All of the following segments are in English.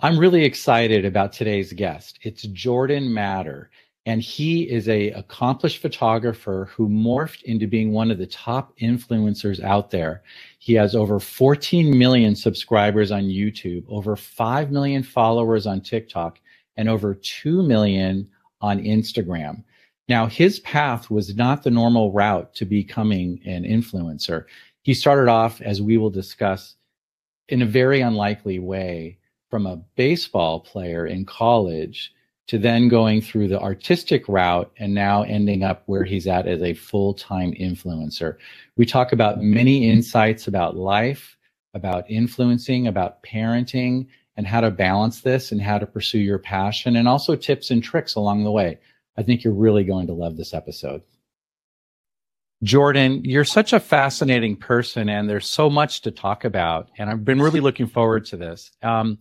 I'm really excited about today's guest. It's Jordan Matter, and he is a accomplished photographer who morphed into being one of the top influencers out there. He has over 14 million subscribers on YouTube, over 5 million followers on TikTok, and over 2 million on Instagram. Now, his path was not the normal route to becoming an influencer. He started off, as we will discuss, in a very unlikely way from a baseball player in college to then going through the artistic route and now ending up where he's at as a full time influencer. We talk about many insights about life, about influencing, about parenting, and how to balance this and how to pursue your passion, and also tips and tricks along the way. I think you're really going to love this episode. Jordan, you're such a fascinating person, and there's so much to talk about. And I've been really looking forward to this. Um,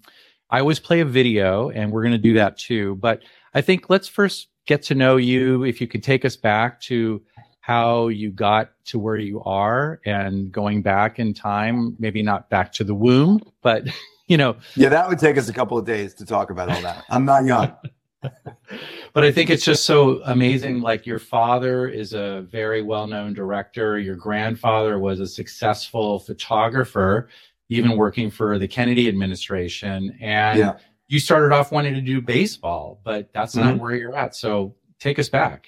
I always play a video, and we're going to do that too. But I think let's first get to know you. If you could take us back to how you got to where you are and going back in time, maybe not back to the womb, but you know. Yeah, that would take us a couple of days to talk about all that. I'm not young. but I think it's just so amazing. Like your father is a very well known director, your grandfather was a successful photographer, even working for the Kennedy administration. And yeah. you started off wanting to do baseball, but that's mm-hmm. not where you're at. So take us back.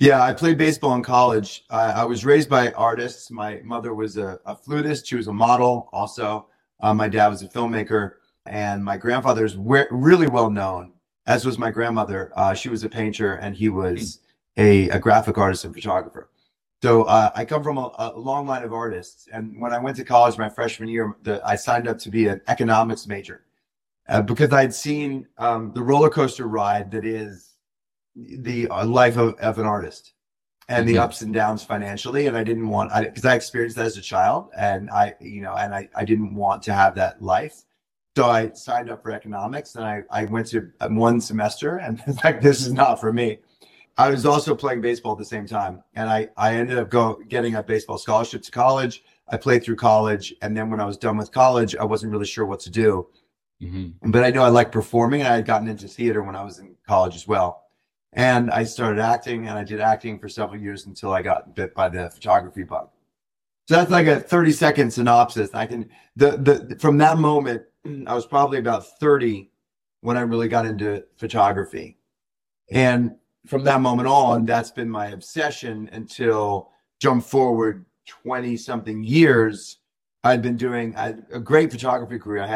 Yeah, I played baseball in college. I was raised by artists. My mother was a, a flutist. She was a model also. Uh, my dad was a filmmaker. And my grandfather is re- really well known as was my grandmother. Uh, she was a painter and he was a, a graphic artist and photographer. So uh, I come from a, a, long line of artists. And when I went to college my freshman year, the, I signed up to be an economics major uh, because I'd seen um, the roller coaster ride that is the uh, life of, of, an artist and mm-hmm. the ups and downs financially. And I didn't want, because I, I, experienced that as a child and I, you know, and I, I didn't want to have that life. So I signed up for economics and I, I went to um, one semester and like, this is not for me. I was also playing baseball at the same time. And I, I ended up go, getting a baseball scholarship to college. I played through college. And then when I was done with college, I wasn't really sure what to do. Mm-hmm. But I know I like performing and I had gotten into theater when I was in college as well. And I started acting and I did acting for several years until I got bit by the photography bug. So that's like a 30 second synopsis. I can, the, the, from that moment, I was probably about 30 when I really got into photography. And from that moment on, that's been my obsession until jump forward 20 something years. I'd been doing a great photography career. I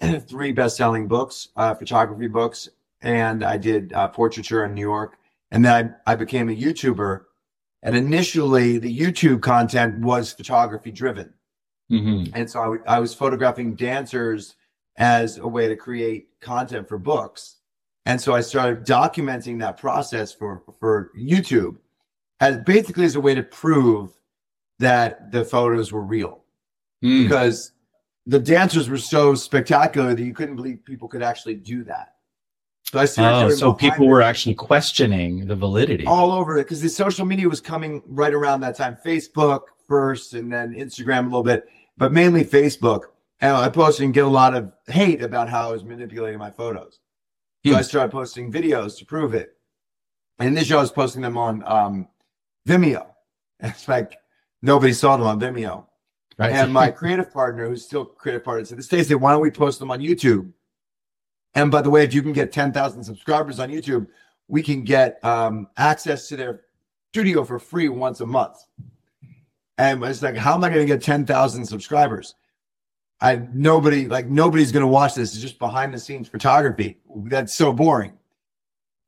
had three best selling books, uh, photography books, and I did uh, portraiture in New York. And then I, I became a YouTuber. And initially, the YouTube content was photography driven. Mm-hmm. And so I, I was photographing dancers as a way to create content for books. And so I started documenting that process for, for YouTube as basically as a way to prove that the photos were real mm. because the dancers were so spectacular that you couldn't believe people could actually do that. So I started. Oh, so people were actually questioning the validity all over it because the social media was coming right around that time. Facebook first, and then Instagram a little bit, but mainly Facebook. And I posted and get a lot of hate about how I was manipulating my photos. So hmm. I started posting videos to prove it. And this show I was posting them on um, Vimeo. It's like nobody saw them on Vimeo. Right. And my creative partner, who's still creative partner, said, Stacey, why don't we post them on YouTube? And by the way, if you can get 10,000 subscribers on YouTube, we can get um, access to their studio for free once a month. And it's like, how am I going to get 10,000 subscribers? I nobody like nobody's gonna watch this. It's just behind the scenes photography. That's so boring.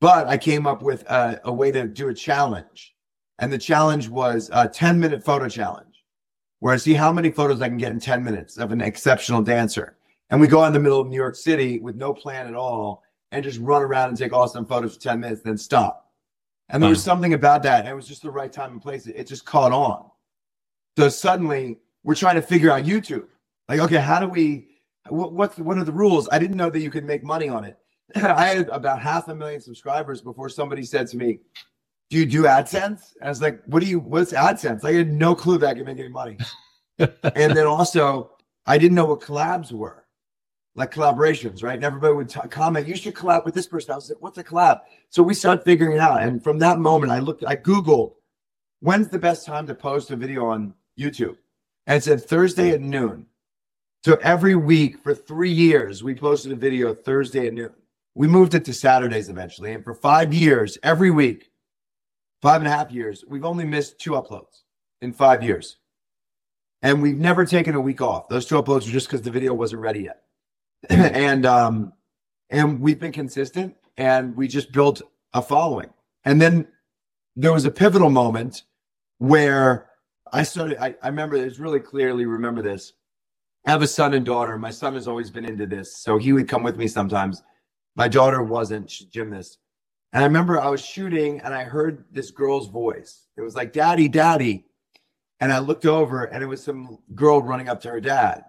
But I came up with a, a way to do a challenge, and the challenge was a 10 minute photo challenge, where I see how many photos I can get in 10 minutes of an exceptional dancer. And we go out in the middle of New York City with no plan at all, and just run around and take awesome photos for 10 minutes, then stop. And there was something about that. And it was just the right time and place. It just caught on. So suddenly we're trying to figure out YouTube. Like, okay, how do we? What, what's what are the rules? I didn't know that you could make money on it. I had about half a million subscribers before somebody said to me, "Do you do AdSense?" And I was like, "What do you? What's AdSense?" I had no clue that I could make any money. and then also, I didn't know what collabs were. like collaborations, right? And everybody would t- comment, you should collab with this person. I was like, what's a collab? So we started figuring it out. And from that moment, I looked, I Googled, when's the best time to post a video on YouTube? And it said Thursday at noon. So every week for three years, we posted a video Thursday at noon. We moved it to Saturdays eventually. And for five years, every week, five and a half years, we've only missed two uploads in five years. And we've never taken a week off. Those two uploads were just because the video wasn't ready yet. and um, and we've been consistent and we just built a following. And then there was a pivotal moment where I started, I, I remember this really clearly remember this. I have a son and daughter. My son has always been into this. So he would come with me sometimes. My daughter wasn't, she's gymnast. And I remember I was shooting and I heard this girl's voice. It was like, Daddy, Daddy. And I looked over and it was some girl running up to her dad.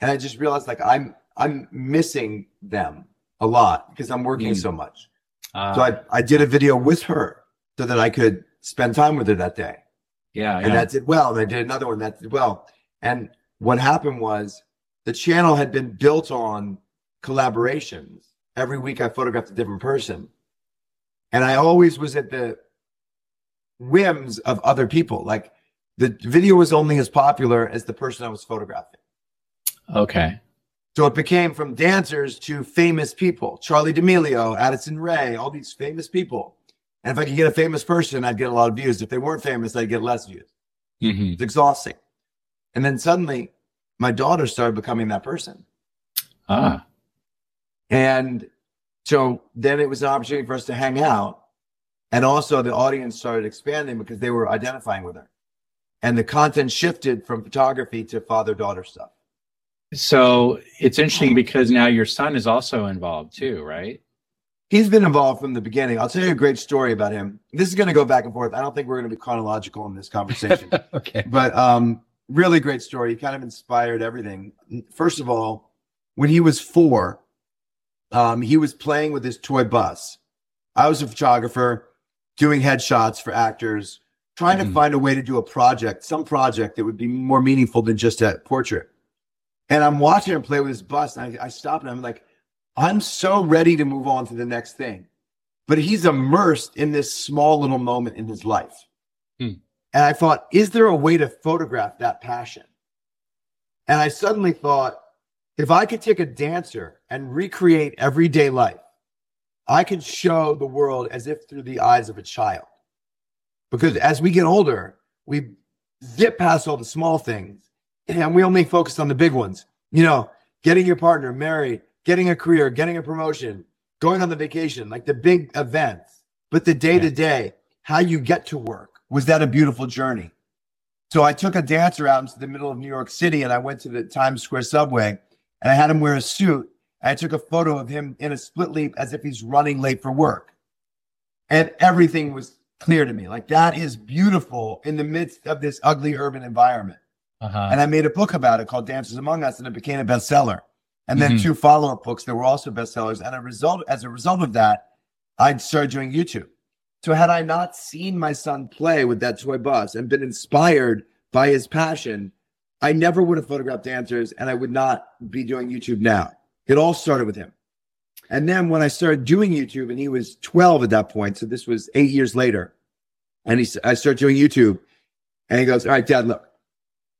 And I just realized like I'm I'm missing them a lot because I'm working mm. so much. Uh, so I, I did a video with her so that I could spend time with her that day. Yeah. And that did well. And I did another one that did well. And what happened was the channel had been built on collaborations. Every week I photographed a different person. And I always was at the whims of other people. Like the video was only as popular as the person I was photographing. Okay. So it became from dancers to famous people Charli D'Amelio, Addison Rae, all these famous people. And if I could get a famous person, I'd get a lot of views. If they weren't famous, I'd get less views. Mm-hmm. It's exhausting. And then suddenly, my daughter started becoming that person. Ah. And so then it was an opportunity for us to hang out. And also the audience started expanding because they were identifying with her. And the content shifted from photography to father daughter stuff. So it's interesting because now your son is also involved too, right? He's been involved from the beginning. I'll tell you a great story about him. This is going to go back and forth. I don't think we're going to be chronological in this conversation. okay. But um, really great story. He kind of inspired everything. First of all, when he was four, um, he was playing with his toy bus. I was a photographer doing headshots for actors, trying mm-hmm. to find a way to do a project, some project that would be more meaningful than just a portrait. And I'm watching him play with his bus. And I, I stop and I'm like, I'm so ready to move on to the next thing. But he's immersed in this small little moment in his life. And I thought, is there a way to photograph that passion? And I suddenly thought, if I could take a dancer and recreate everyday life, I could show the world as if through the eyes of a child. Because as we get older, we zip past all the small things and we only focus on the big ones. You know, getting your partner married, getting a career, getting a promotion, going on the vacation, like the big events. But the day to day, how you get to work, was that a beautiful journey? So I took a dancer out into the middle of New York City and I went to the Times Square subway and I had him wear a suit. And I took a photo of him in a split leap as if he's running late for work. And everything was clear to me. Like that is beautiful in the midst of this ugly urban environment. Uh-huh. And I made a book about it called Dancers Among Us, and it became a bestseller. And then mm-hmm. two follow-up books that were also bestsellers. And a result, as a result of that, I started doing YouTube. So had I not seen my son play with that toy bus and been inspired by his passion, I never would have photographed dancers and I would not be doing YouTube now. It all started with him. And then when I started doing YouTube and he was 12 at that point, so this was eight years later, and he, I started doing YouTube and he goes, all right, dad, look,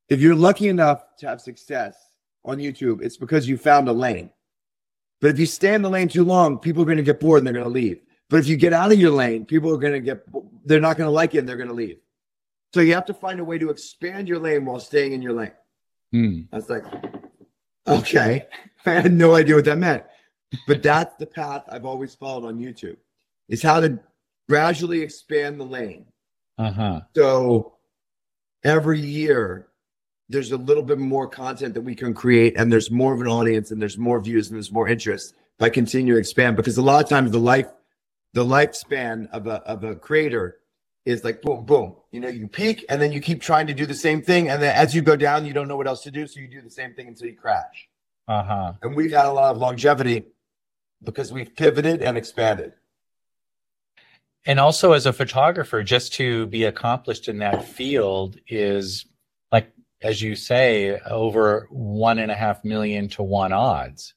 if you're lucky enough to have success on YouTube, it's because you found a lane. But if you stay in the lane too long, people are going to get bored and they're going to leave. But if you get out of your lane, people are going to get, they're not going to like it and they're going to leave. So you have to find a way to expand your lane while staying in your lane. I was like, okay. I had no idea what that meant. But that's the path I've always followed on YouTube is how to gradually expand the lane. Uh-huh. So every year there's a little bit more content that we can create and there's more of an audience and there's more views and there's more interest by continue to expand because a lot of times the life the lifespan of a of a creator is like boom boom you know you peak and then you keep trying to do the same thing. And then as you go down you don't know what else to do. So you do the same thing until you crash. Uh-huh. And we've had a lot of longevity because we've pivoted and expanded. And also as a photographer just to be accomplished in that field is like, as you say, over one and a half million to one odds.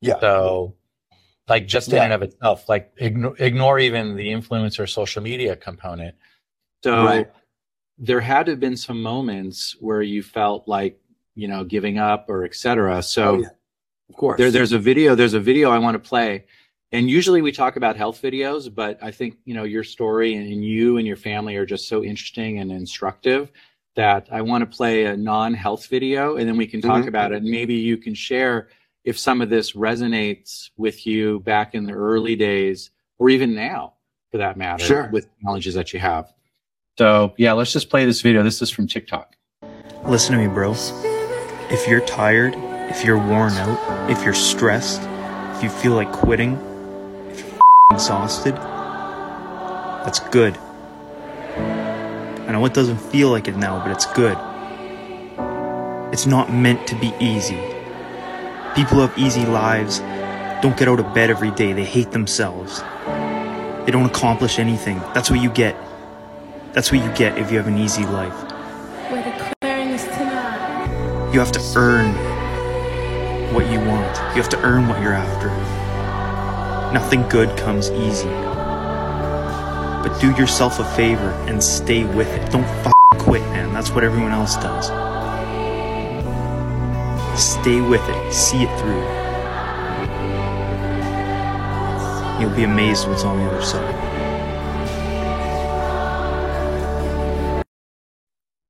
Yeah. So, like, just in Yeah. and of itself, like, ignore, ignore even the influencer social media component. So, Right. there had to have been some moments where you felt like, you know, giving up or etc. So, Oh, yeah. Of course. there, there's a video. There's a video I want to play, and usually we talk about health videos, but I think you know your story and, and you and your family are just so interesting and instructive that I want to play a non-health video, and then we can talk Mhm. about it. And maybe you can share if some of this resonates with you back in the early days, or even now, for that matter, Sure. with challenges that you have. So yeah, let's just play this video. This is from TikTok. Listen to me, bro. If you're tired, if you're worn out, if you're stressed, if you feel like quitting, if you're exhausted, that's good. I know it doesn't feel like it now, but it's good. It's not meant to be easy. People who have easy lives don't get out of bed every day, they hate themselves. They don't accomplish anything. That's what you get. That's what you get if you have an easy life. We're declaring this tonight. You have to earn what you want. You have to earn what you're after. Nothing good comes easy. But do yourself a favor and stay with it. Don't f- quit, man. That's what everyone else does. Stay with it. See it through. You'll be amazed what's on the other side.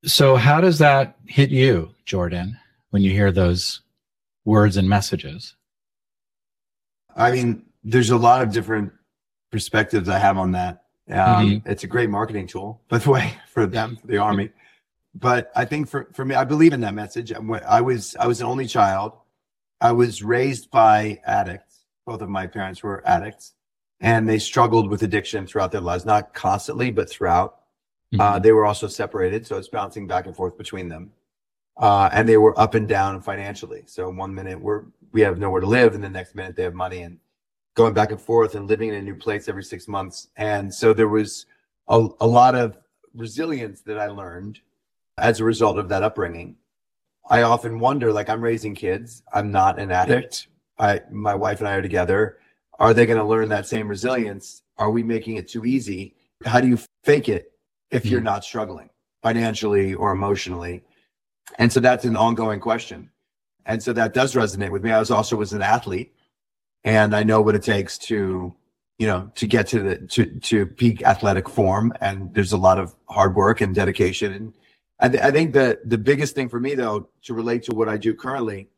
So how does that hit you, Jordan, when you hear those words and messages? I mean, there's a lot of different perspectives I have on that. Um, It's a great marketing tool, by the way, for them, for the army. But I think for, for me, I believe in that message. I'm- was I was an only child. I was raised by addicts. Both of my parents were addicts, and they struggled with addiction throughout their lives, not constantly, but throughout. Uh, they were also separated, so it's bouncing back and forth between them. Uh, and they were up and down financially. So one minute we're we have nowhere to live, and the next minute they have money, and going back and forth and living in a new place every six months. And so there was a, a lot of resilience that I learned as a result of that upbringing. I often wonder, like I'm raising kids, I'm not an addict. I, my wife and I are together. Are they going to learn that same resilience? Are we making it too easy? How do you fake it if you're hmm. not struggling financially or emotionally? And so that's an ongoing question. And so that does resonate with me. I was also was an athlete and I know what it takes to, you know, to get to the to to peak athletic form. And there's a lot of hard work and dedication. And I, th- I think that the biggest thing for me, though, to relate to what I do currently,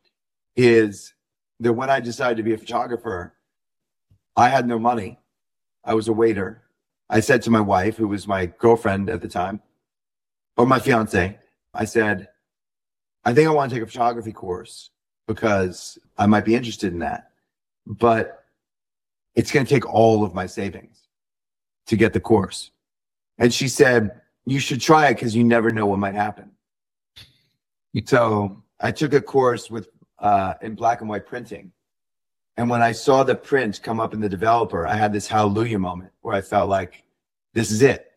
is that when I decided to be a photographer, I had no money. I was a waiter. I said to my wife, who was my girlfriend at the time, or my fiance, I said, I think I want to take a photography course because I might be interested in that but it's going to take all of my savings to get the course. And she said, you should try it because you never know what might happen. so I took a course with, uh, in black and white printing. And when I saw the print come up in the developer, I had this hallelujah moment where I felt like this is it.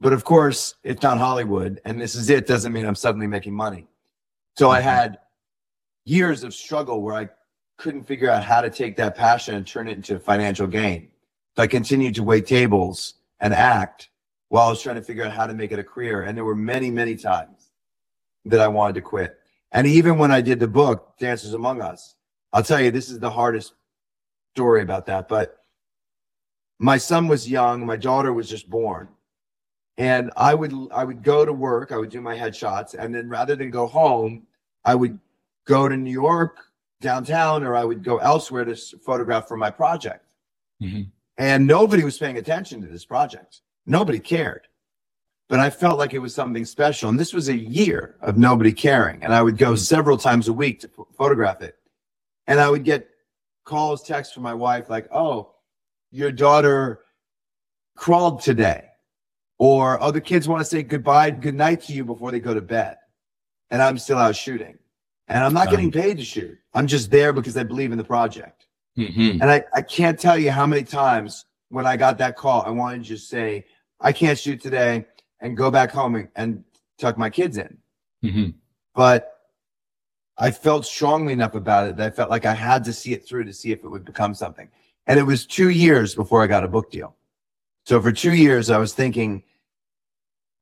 But of course, it's not Hollywood and this is it doesn't mean I'm suddenly making money. So I had years of struggle where I couldn't figure out how to take that passion and turn it into financial gain. So I continued to wait tables and act while I was trying to figure out how to make it a career. And there were many, many times that I wanted to quit. And even when I did the book, Dancers Among Us, I'll tell you, this is the hardest story about that. But my son was young, my daughter was just born. And I would I would go to work, I would do my headshots, and then rather than go home, I would go to New York downtown or I would go elsewhere to photograph for my project. Mhm. And nobody was paying attention to this project. Nobody cared. But I felt like it was something special. And this was a year of nobody caring. And I would go several times a week to ph- photograph it. And I would get calls, texts from my wife like, oh, your daughter crawled today. Or, oh, the kids want to say goodbye, good night to you before they go to bed. And I'm still out shooting. And I'm not Um, getting paid to shoot. I'm just there because I believe in the project. Mhm. And I, I can't tell you how many times when I got that call, I wanted to just say, I can't shoot today and go back home and, and tuck my kids in. Mhm. But I felt strongly enough about it that I felt like I had to see it through to see if it would become something. And it was two years before I got a book deal. So for two years, I was thinking,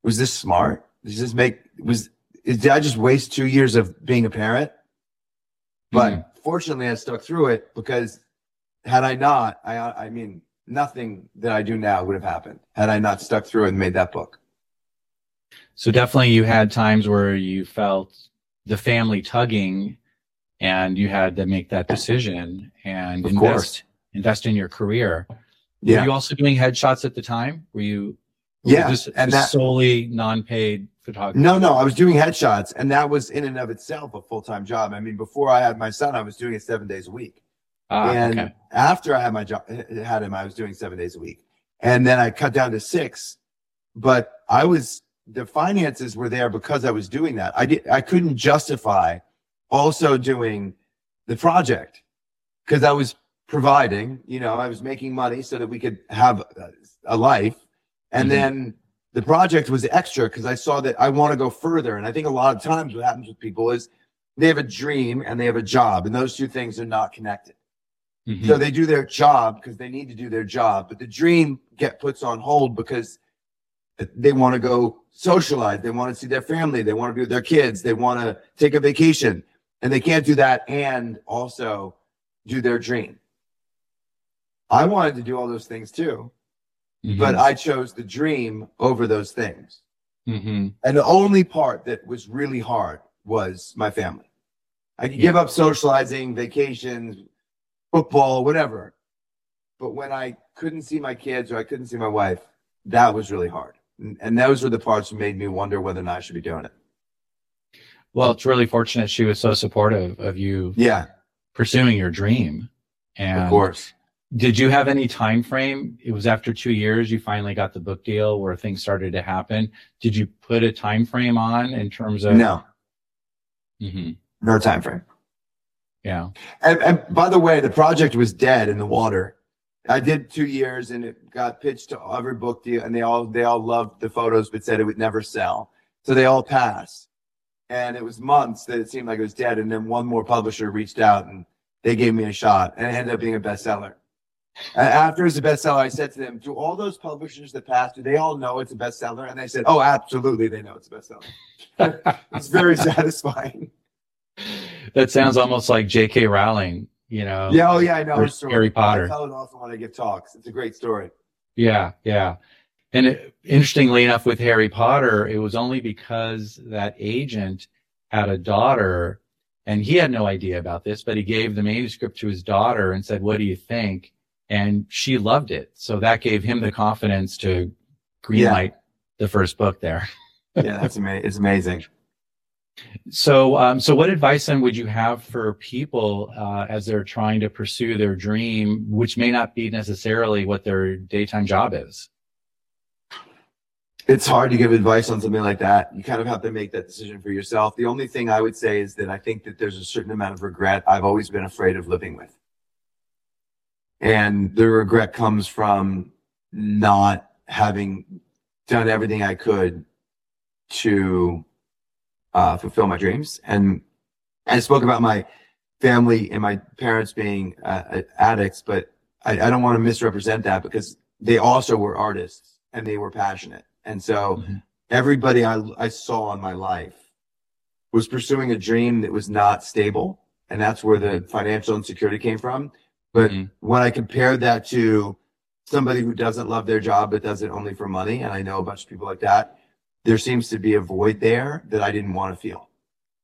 was this smart? Does this make, was, did I just waste two years of being a parent? But mm-hmm. fortunately, I stuck through it because had I not, I, I mean, nothing that I do now would have happened had I not stuck through and made that book. So definitely you had times where you felt the family tugging and you had to make that decision and of invest course. invest in your career. Yeah. Were you also doing headshots at the time? Were you yeah, just, and just that solely non-paid photography? No, no, I was doing headshots, and that was in and of itself a full time job. I mean, before I had my son, I was doing it seven days a week, Ah, and okay. after I had my job, had him, I was doing seven days a week, and then I cut down to six. But I was the finances were there because I was doing that. I did I couldn't justify also doing the project because I was providing. You know, I was making money so that we could have a life, and Mhm. then the project was extra because I saw that I want to go further. And I think a lot of times what happens with people is they have a dream and they have a job, and those two things are not connected. Mhm. So they do their job because they need to do their job, but the dream get puts on hold because they want to go socialize, they want to see their family, they want to be with their kids, they want to take a vacation, and they can't do that and also do their dream. I wanted to do all those things too, Mhm. but I chose the dream over those things. Mhm. And the only part that was really hard was my family. I could give up socializing, vacations, football, whatever. But when I couldn't see my kids or I couldn't see my wife, that was really hard. And, and those were the parts that made me wonder whether or not I should be doing it. Well, it's really fortunate she was so supportive of you Yeah, pursuing your dream. And of course. Did you have any time frame? It was after two years you finally got the book deal where things started to happen. Did you put a time frame on in terms of No, Mm-hmm. no time frame. Yeah. And, and by the way, the project was dead in the water. I did two years and it got pitched to every book deal and they all they all loved the photos but said it would never sell. So they all passed. And it was months that it seemed like it was dead. And then one more publisher reached out and they gave me a shot and it ended up being a bestseller. And after it's a bestseller, I said to them, Do all those publishers that passed, do they all know it's a bestseller? And they said, Oh, absolutely, they know it's a bestseller. it's very satisfying. That sounds almost like J.K. Rowling, you know? Yeah, oh yeah, I know. Her story. Harry Potter. I tell it often when I give talks. It's a great story. Yeah, yeah. And it, interestingly enough, with Harry Potter, it was only because that agent had a daughter and he had no idea about this, but he gave the manuscript to his daughter and said, What do you think? And she loved it. So that gave him the confidence to greenlight the first book there. Yeah, that's amazing. It's amazing. So, um, so what advice then would you have for people uh, as they're trying to pursue their dream, which may not be necessarily what their daytime job is? It's hard to give advice on something like that. You kind of have to make that decision for yourself. The only thing I would say is that I think that there's a certain amount of regret I've always been afraid of living with. And the regret comes from not having done everything I could to uh, fulfill my dreams. And I spoke about my family and my parents being uh, addicts, but I, I don't want to misrepresent that because they also were artists and they were passionate. And so Mhm. everybody I, I saw in my life was pursuing a dream that was not stable. And that's where the financial insecurity came from. But Mhm. when I compared that to somebody who doesn't love their job, but does it only for money, and I know a bunch of people like that, there seems to be a void there that I didn't want to feel.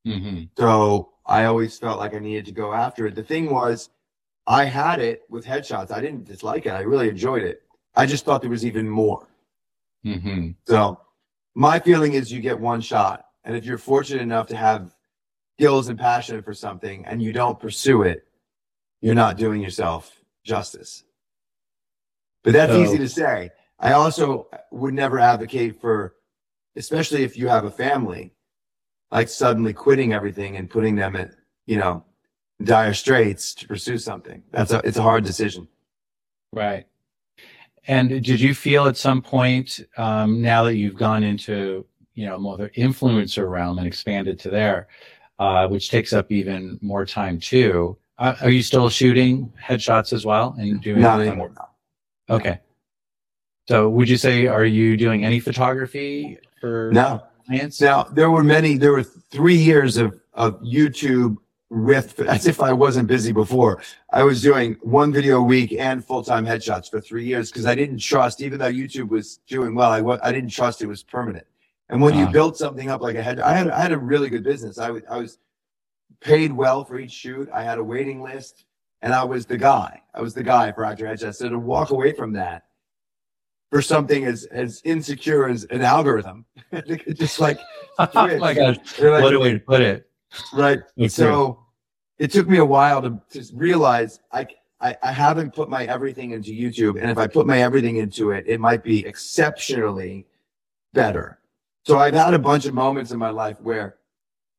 Mm-hmm. So I always felt like I needed to go after it. The thing was, I had it with headshots. I didn't dislike it. I really enjoyed it. I just thought there was even more. Mm-hmm. So my feeling is you get one shot. And if you're fortunate enough to have skills and passion for something and you don't pursue it, you're not doing yourself justice. But that's So- easy to say. I also would never advocate for, especially if you have a family, like suddenly quitting everything and putting them at, you know, dire straits to pursue something. That's a, it's a hard decision. Right. And did you feel at some point, um, now that you've gone into, you know, more the influencer realm and expanded to there, uh, which takes up even more time too. Uh, are you still shooting headshots as well and doing? Not anymore. Okay. So would you say are you doing any photography for No. clients? Now there were many. There were three years of of YouTube with as if I wasn't busy before. I was doing one video a week and full time headshots for three years because I didn't trust, even though YouTube was doing well, I I didn't trust it was permanent. And when you Ah. build something up like a head, I had I had a really good business. I was I was paid well for each shoot. I had a waiting list, and I was the guy. I was the guy for Actor Headshots. So to walk away from that for something as as insecure as an algorithm, just like oh my gosh. like, What a way to put it. right. So it took me a while to, to realize I, I I haven't put my everything into YouTube, and if I put my everything into it, it might be exceptionally better. So I've had a bunch of moments in my life where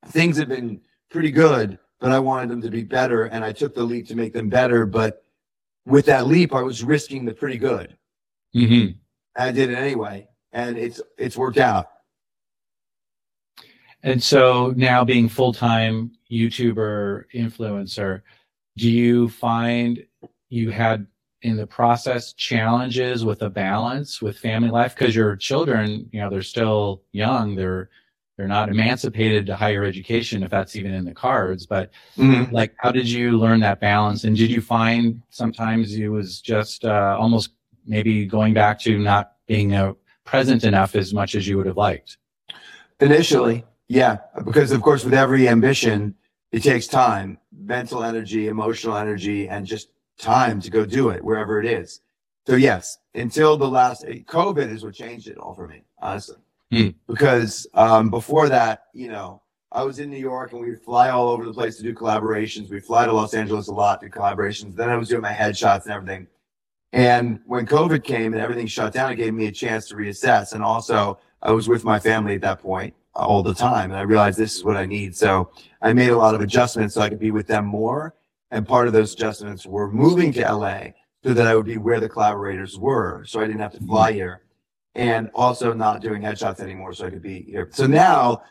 things have been pretty good, but I wanted them to be better, and I took the leap to make them better. But with that leap, I was risking the pretty good. Mm-hmm. Hmm I did it anyway, and it's it's worked out. And so now being full time YouTuber influencer, do you find you had in the process challenges with a balance with family life? Because your children, you know, they're still young. They're they're not emancipated to higher education if that's even in the cards. But like, how did you learn that balance? And did you find sometimes it was just uh, almost maybe going back to not being uh, present enough as much as you would have liked? Initially, yeah, because of course, with every ambition, it takes time, mental energy, emotional energy, and just time to go do it wherever it is. So yes, until the last COVID is what changed it all for me, honestly. Hmm. Because um, before that, you know, I was in New York and we would fly all over the place to do collaborations. We fly to Los Angeles a lot to do collaborations. Then I was doing my headshots and everything. And when COVID came and everything shut down, it gave me a chance to reassess. And also, I was with my family at that point all the time. And I realized this is what I need. So I made a lot of adjustments so I could be with them more. And part of those adjustments were moving to LA so that I would be where the collaborators were. So I didn't have to fly here. And also not doing headshots anymore so I could be here. So now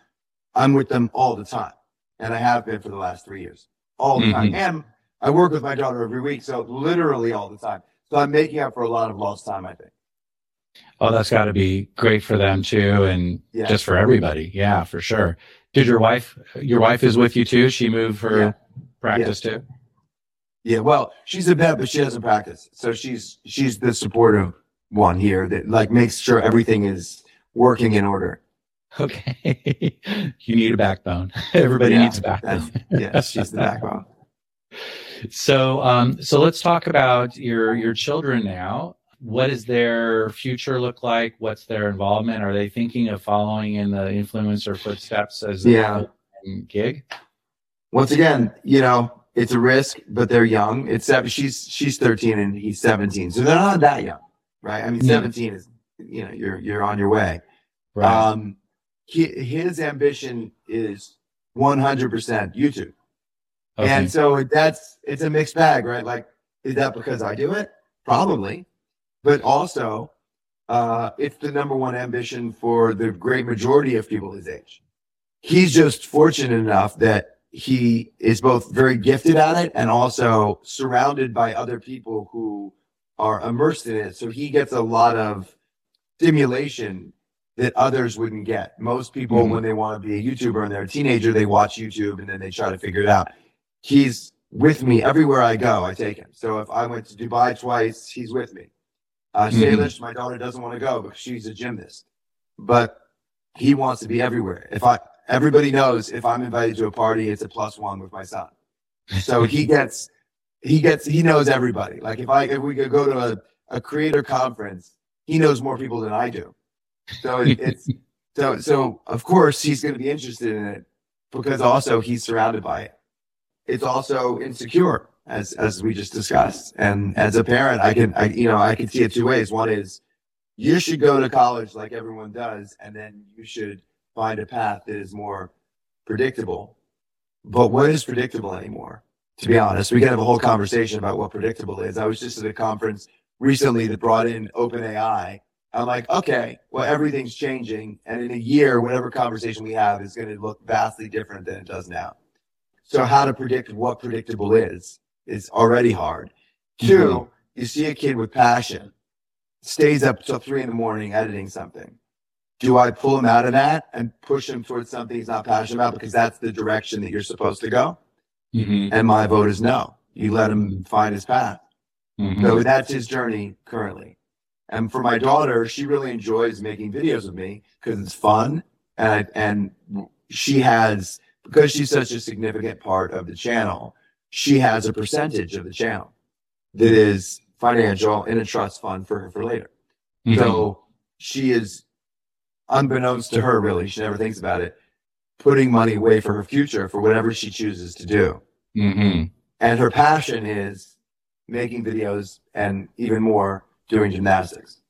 I'm with them all the time. And I have been for the last three years. All the time. Mhm. And I work with my daughter every week. So literally all the time. So I'm making up for a lot of lost time, I think. Oh, that's got to be great for them too, and Yeah. just for everybody. Yeah, for sure. Did your wife? Your wife is with you too. She moved her Yeah. practice too. Yeah, well, she's a vet, but she doesn't practice. So she's she's the supportive one here that like makes sure everything is working in order. Okay, you need a backbone. Everybody Yeah, needs a backbone. That's, yeah, she's the backbone. So, um, so let's talk about your your children now. What does their future look like? What's their involvement? Are they thinking of following in the influencer footsteps as a Yeah. gig? Once again, you know, it's a risk, but they're young. It's seven. She's she's thirteen and he's seventeen, so they're not that young, right? I mean, Yeah. seventeen is you know you're you're on your way. Right. Um, he, his ambition is one hundred percent YouTube. Okay. And so that's it's a mixed bag, right? Like, is that because I do it? Probably. But also, uh, it's the number one ambition for the great majority of people his age. He's just fortunate enough that he is both very gifted at it and also surrounded by other people who are immersed in it. So he gets a lot of stimulation that others wouldn't get. Most people, Mhm. when they want to be a YouTuber and they're a teenager, they watch YouTube and then they try to figure it out. He's with me everywhere I go. I take him. So if I went to Dubai twice, he's with me. Uh, Mhm. Salish, my daughter doesn't want to go because she's a gymnast, but he wants to be everywhere. If I, everybody knows if I'm invited to a party, it's a plus one with my son. So he gets, he gets, he knows everybody. Like if I, if we could go to a, a creator conference, he knows more people than I do. So it, it's, so, so of course he's going to be interested in it because also he's surrounded by it. It's also insecure as, as we just discussed. And as a parent, I can, I, you know, I can see it two ways. One is you should go to college like everyone does, and then you should find a path that is more predictable. But what is predictable anymore? To be honest, we can have a whole conversation about what predictable is. I was just at a conference recently that brought in OpenAI I'm like, okay, well, everything's changing. And in a year, whatever conversation we have is going to look vastly different than it does now. So how to predict what predictable is, is already hard. 2 mm-hmm. you see a kid with passion, stays up till three in the morning editing something. Do I pull him out of that and push him towards something he's not passionate about because that's the direction that you're supposed to go? Mm-hmm. And my vote is no. You let him find his path. Mm-hmm. So that's his journey currently. And for my daughter, she really enjoys making videos of me because it's fun. And, I, and she has, because she's such a significant part of the channel, she has a percentage of the channel that is financial in a trust fund for her for later. Mm-hmm. So she is, unbeknownst to her, really, she never thinks about it, putting money away for her future for whatever she chooses to do. Mm-hmm. And her passion is making videos and even more doing gymnastics.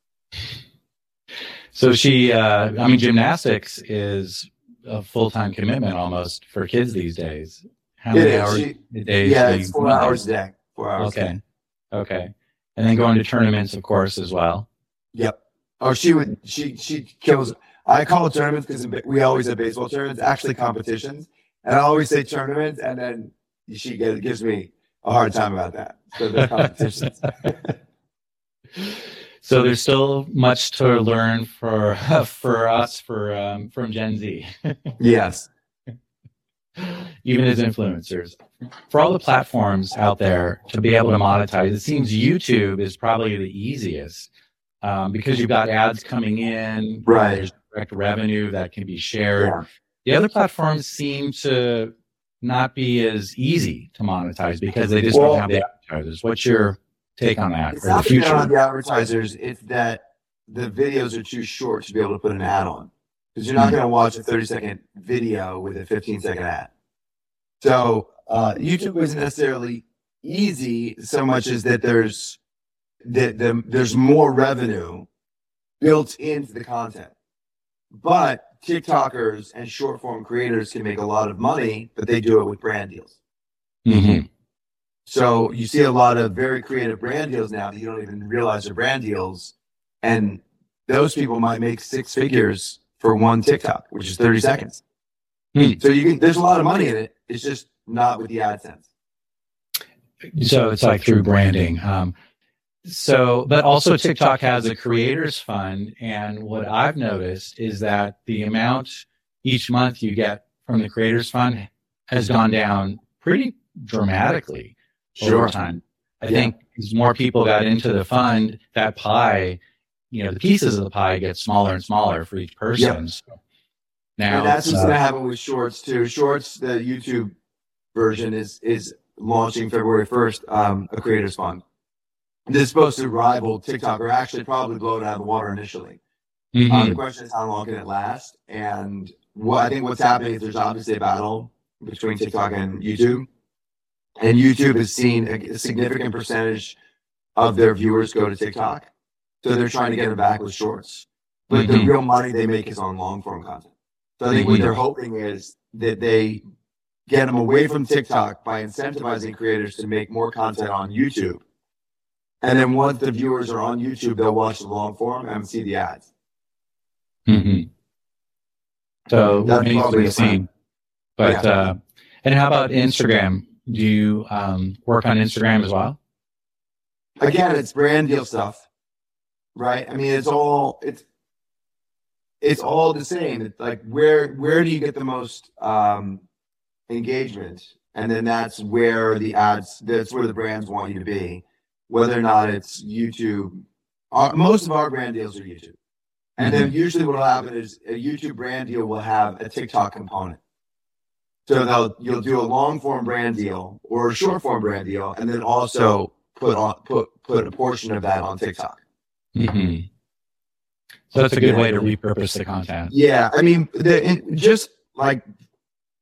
So she, uh, I mean, gymnastics is a full time commitment almost for kids these days. How many hours she, a day? Yeah, it's four hours a day. Four hours. Okay. Okay. And then going to tournaments, of course, as well. Yep. Oh, she would. She she kills. I call it tournaments because we always have baseball tournaments, actually competitions, and I always say tournaments, and then she gives me a hard time about that. So the competitions. so there's still much to learn for for us for um, from Gen Z. yes. Even as influencers, for all the platforms out there to be able to monetize, it seems YouTube is probably the easiest um, because you've got ads coming in. Right. There's direct revenue that can be shared. Yeah. The other platforms seem to not be as easy to monetize because they just well, don't have the advertisers. What's your take on that? It's not the future? on the advertisers. It's that the videos are too short to be able to put an ad on because you're not mm-hmm. going to watch a 30 second video with a 15 second ad. So uh, YouTube isn't necessarily easy so much as that there's that the, there's more revenue built into the content. But TikTokers and short form creators can make a lot of money, but they do it with brand deals. Mm-hmm. So you see a lot of very creative brand deals now that you don't even realize are brand deals. And those people might make six figures for one TikTok, which is 30 seconds. Hmm. So you can, there's a lot of money in it. It's just not with the AdSense. So it's like through branding. Um, so, but also TikTok has a creators fund. And what I've noticed is that the amount each month you get from the creators fund has gone down pretty dramatically sure. over time. I yeah. think as more people got into the fund, that pie, you know, the pieces of the pie get smaller and smaller for each person. Yeah. So now and that's what's uh, going to happen with Shorts too. Shorts, the YouTube version is is launching February first, um, a creators fund this is supposed to rival TikTok or actually probably blow it out of the water initially. Mm-hmm. Uh, the question is how long can it last? And what I think what's happening is there's obviously a battle between TikTok and YouTube. And YouTube has seen a, significant percentage of their viewers go to TikTok. So they're trying to get them back with shorts. But mm-hmm. the real money they make is on long form content. So I think mm-hmm. what they're hoping is that they get them away from TikTok by incentivizing creators to make more content on YouTube and then once the viewers are on YouTube, they'll watch the long form and see the ads. Mm-hmm. So that's probably the same. But yeah. uh, and how about Instagram? Do you um, work on Instagram as well? Again, it's brand deal stuff, right? I mean, it's all it's it's all the same. It's like where where do you get the most um, engagement, and then that's where the ads. That's where the brands want you to be whether or not it's YouTube. Our, most of our brand deals are YouTube. And then mm-hmm. usually what will happen is a YouTube brand deal will have a TikTok component. So they'll you'll do a long form brand deal or a short form brand deal, and then also put on put put a portion of that on TikTok. Mm-hmm. So that's a good way to repurpose the content. Yeah, I mean, the, just like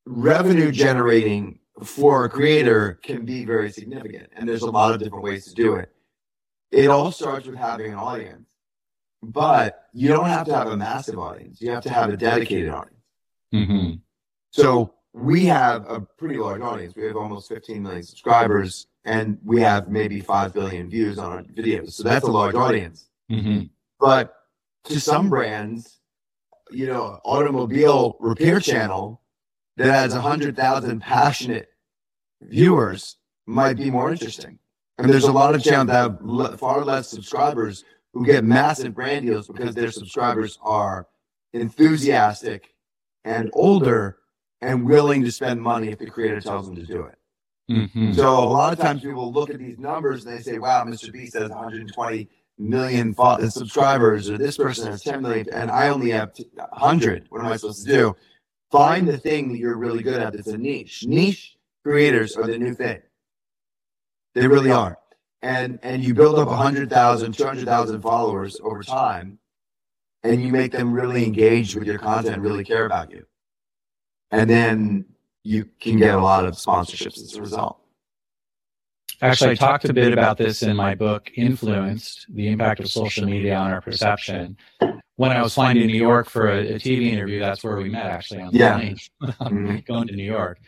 revenue generating for a creator can be very significant. And there's a lot of different ways to do it. It all starts with having an audience, but you don't have to have a massive audience. You have to have a dedicated audience. Mm-hmm. So we have a pretty large audience. We have almost 15 million subscribers and we have maybe 5 billion views on our videos. So that's a large audience. Mm-hmm. But to some brands, you know, automobile repair channel that has hundred thousand passionate viewers might be more interesting. And there's a lot of channels that have far less subscribers who get massive brand deals because their subscribers are enthusiastic and older and willing to spend money if the creator tells them to do it. Mhm. So a lot of times people look at these numbers and they say, "Wow, Mr. Beast has 120 million subscribers, or this person has 10 million, and I only have 100. What am I supposed to do?" Find the thing that you're really good at It's a niche. Niche creators are the new thing. They really are. And and you build up 100,000, 200,000 followers over time, and you make them really engaged with your content, really care about you. And then you can get a lot of sponsorships as a result. Actually, I talked a bit about this in my book, Influenced The Impact of Social Media on Our Perception. When I was flying to New York for a, a TV interview, that's where we met actually on the Yeah. plane, Mhm. going to New York.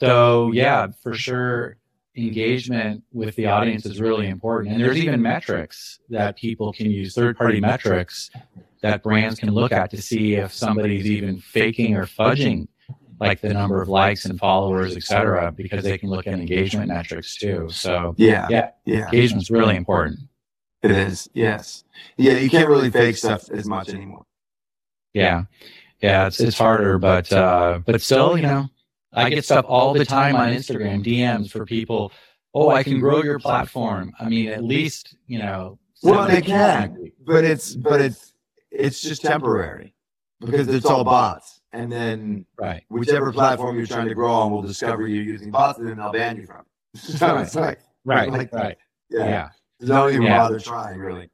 So, yeah, for sure, engagement with the audience is really important. And there's even metrics that people can use, third party metrics that brands can look at to see if somebody's even faking or fudging like the number of likes and followers, et cetera, because they can look at engagement metrics too. So Yeah. Yeah. Yeah. engagement's really important. It is. Yes. Yeah. You can't really fake stuff as much anymore. Yeah. Yeah, it's it's harder, but uh but still, you know, I get stuff all the time on Instagram, DMs for people, oh, I can grow your platform. I mean, at least, you know, Well, they can. But it's but it's it's just temporary because it's all bots. And then Right. whichever platform you're trying to grow on will discover you using bots and then they'll ban you from it. So it's like Right. Like- right. yeah. Yeah. Don't even Yeah. bother trying really.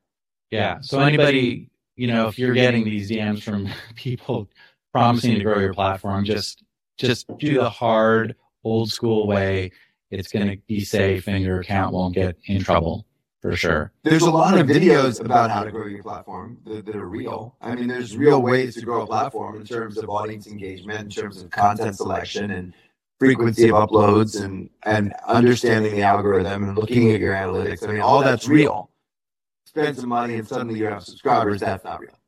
Yeah. So anybody, you know, if you're getting these DMs from people promising to grow your platform, just just do the hard old school way. It's going to be safe and your account won't get in trouble for sure. There's a lot of videos about how to grow your platform that, that are real. I mean, there's mm-hmm. real ways to grow a platform in terms of audience engagement, in terms of content selection and frequency of uploads and, and understanding the algorithm and looking at your analytics. I mean, all that's real. Spend some money and suddenly you have subscribers. That's not real.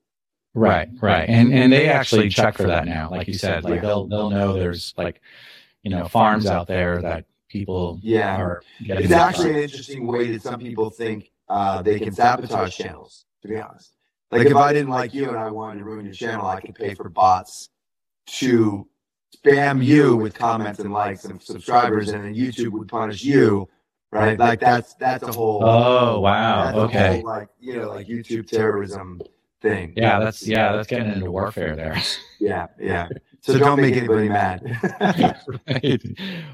Right, right. And and they actually check for that now. Like you said, like they'll they'll know there's like, you know, farms out there that people Yeah. are getting. It's actually an interesting way that some people think uh, they can sabotage channels, to be honest. Like if I didn't like you and I wanted to ruin your channel, I could pay for bots to spam you with comments and likes and subscribers, and then YouTube would punish you, right? Like that's that's a whole Oh wow. Okay. whole, like you know like YouTube terrorism thing. Yeah, that's yeah, that's getting into warfare there. yeah, yeah. So don't make anybody mad. right.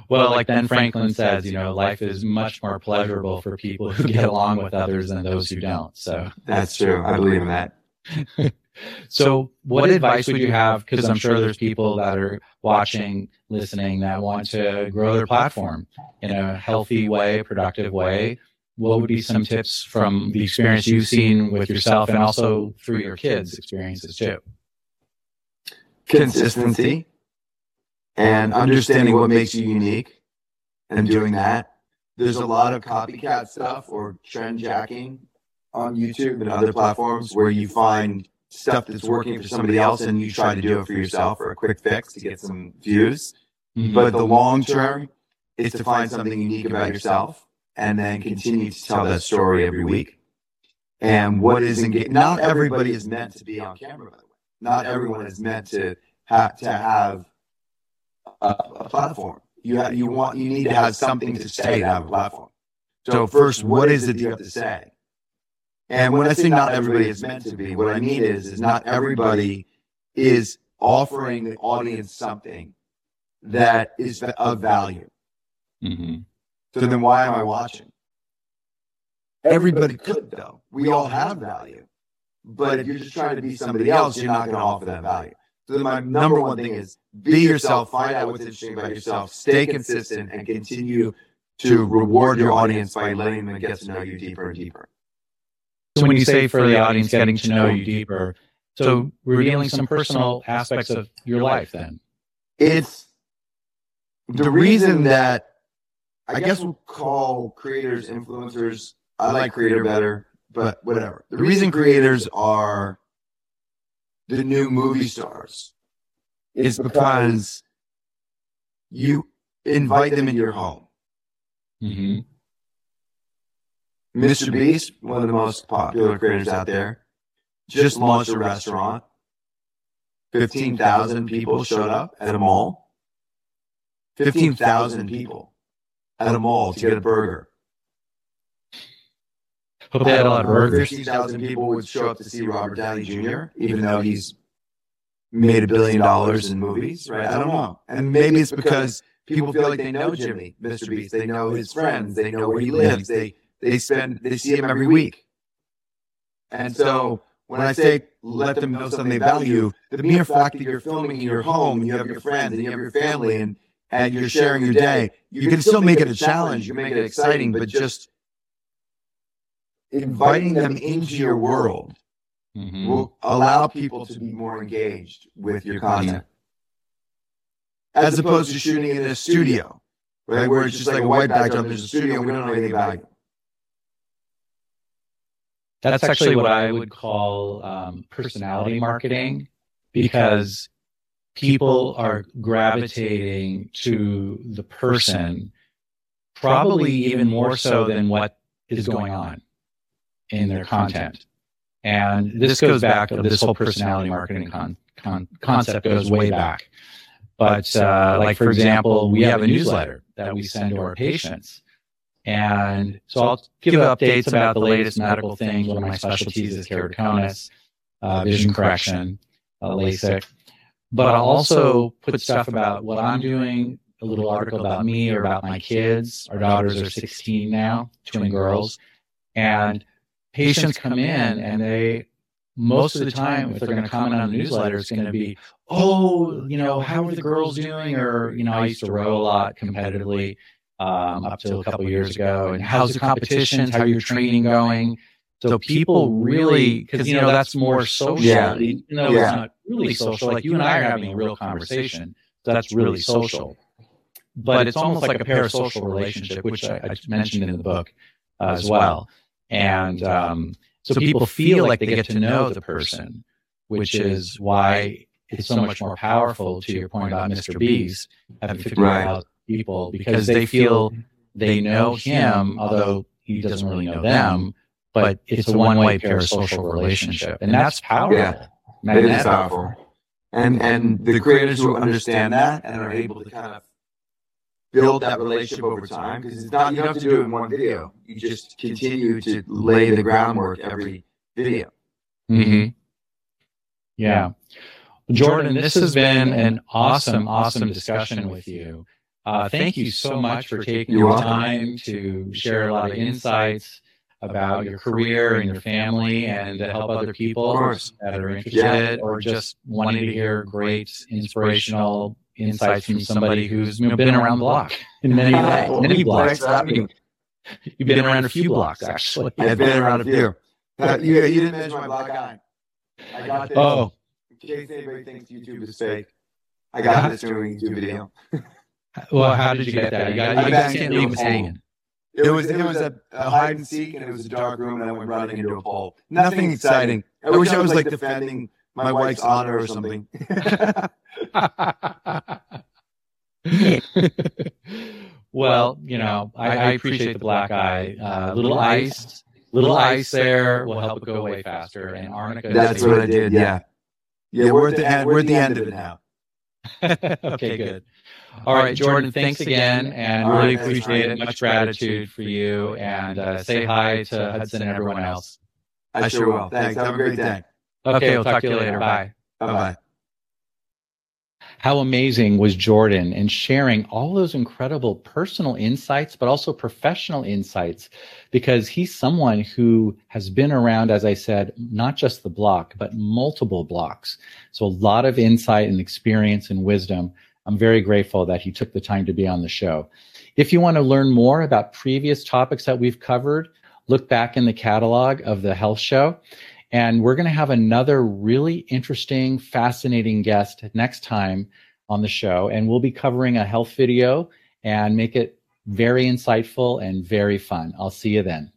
Well, like Ben Franklin says, you know, life is much more pleasurable for people who get along with others than those who don't. So, that's true. I believe in that. so what advice would you have? Because I'm sure there's people that are watching, listening that want to grow their platform in a healthy way, productive way. What would be some tips from the experience you've seen with yourself and also through your kids' experiences too? Consistency and understanding what makes you unique and doing that. There's a lot of copycat stuff or trend jacking on YouTube and other platforms where you find stuff that's working for somebody else and you try to do it for yourself for a quick fix to get some views. Mm-hmm. But the long term is to find something unique about yourself and then continue to tell that story every week. And what is engaged? Not everybody is meant to be on camera, by the way. Not everyone is meant to have to have a, a platform. You have, you want you need to have something to say to have a platform. So first, what is it you have to say? And when I say not everybody is meant to be, what I mean is is not everybody is offering the audience something that is of value. Mm-hmm. So then why am I watching? Everybody could though. We all have value. But if you're just trying to be somebody else, you're not going to offer that value. So then my number one thing is be yourself, find out what's interesting about yourself, stay consistent and continue to reward your audience by letting them get to know you deeper and deeper. So when you say for the audience getting to know you deeper, so revealing some personal aspects of your life then. It's the reason that I guess we'll call creators influencers. I like creator better, but whatever. The reason creators are the new movie stars is because you invite them into your home. Mm-hmm. Mr. Beast, one of the most popular creators out there, just launched a restaurant. 15,000 people showed up at a mall. 15,000 people at a mall to get a burger. Hope they had a lot of burgers. 50,000 people would show up to see Robert Downey Jr., even though he's made a billion dollars in movies, right? I don't know. And maybe it's because people feel like they know Jimmy, Mr. Beast. They know his friends. They know where he lives. They they spend they see him every week. And so when I say let them know something they value, the mere fact that you're filming in your home, you have your friends and you have your family and and you're sharing your day, you can still make it a challenge, you make it exciting, but just inviting them into your world Mhm. will allow people to be more engaged with your content. As opposed to shooting in a studio, right? Where it's just like a white backdrop, there's a studio, we don't know anything about you. That's actually what I would call um, personality marketing because people are gravitating to the person probably even more so than what is going on in their content. And this goes back, to this whole personality marketing con- con- concept goes way back. But uh, like, for example, we have a newsletter that we send to our patients. And so I'll give updates about the latest medical things. One of my specialties is keratoconus, uh, vision correction, uh, LASIK. But I'll also put stuff about what I'm doing, a little article about me or about my kids. Our daughters are 16 now, twin girls. And patients come in and they, most of the time, if they're going to comment on the newsletter, it's going to be, oh, you know, how are the girls doing? Or, you know, I used to row a lot competitively um, up till a couple of years ago. And how's the competition? How your training going? So people really, because you know that's more social, Yeah. even though Yeah. it's not really social. Like you and I are having a real conversation, so that's really social. But it's almost like a parasocial relationship, which I, I mentioned in the book uh, as well. And um, so people feel like they get to know the person, which is why it's so much more powerful. To your point about Mr. Beast having fifty Right. thousand people, because they feel they know him, although he doesn't really know them. But it's a one-way parasocial relationship, and that's powerful. Yeah. It is Magnetic. powerful. And and the creators who understand that and are able to kind of build that relationship over time because it's not you don't have to do it in one video. You just continue to lay the groundwork every video. Mm-hmm. Yeah. Jordan, this has been an awesome, awesome discussion with you. Uh, thank you so much for taking You're your welcome. time to share a lot of insights about your career and your family and to help other people that are interested or just wanting to hear great inspirational insights from somebody who's you know, been around the block in many ways, many blocks. Thanks for. You've been around a few blocks, actually. I've been around a few. Uh, you, you didn't mention my black eye. I got this. Oh, In case anybody thinks YouTube is fake, I got this during YouTube video. well, how did you get that? You got, I you backed can't into leave a us pole. hanging. It was it was a, a hide and seek, and it was a dark room, and I went running into a pole. Nothing exciting. I wish I was like defending my wife's honor or something. well, you know, I, I appreciate the black eye. Uh, little ice, little ice there will help it go away faster. And arnica. That's what I did. Yeah, yeah. We're at the end. We're at the end of it now. okay, good. All right, Jordan, thanks again, and All really right, appreciate it. Much gratitude for you, and uh, say hi to Hudson and everyone else. I sure will. Thanks. Have a great day. Okay, we'll talk to you later. Bye. Bye bye. How amazing was Jordan and sharing all those incredible personal insights, but also professional insights, because he's someone who has been around, as I said, not just the block, but multiple blocks. So a lot of insight and experience and wisdom. I'm very grateful that he took the time to be on the show. If you want to learn more about previous topics that we've covered, look back in the catalog of the health show. And we're going to have another really interesting, fascinating guest next time on the show. And we'll be covering a health video and make it very insightful and very fun. I'll see you then.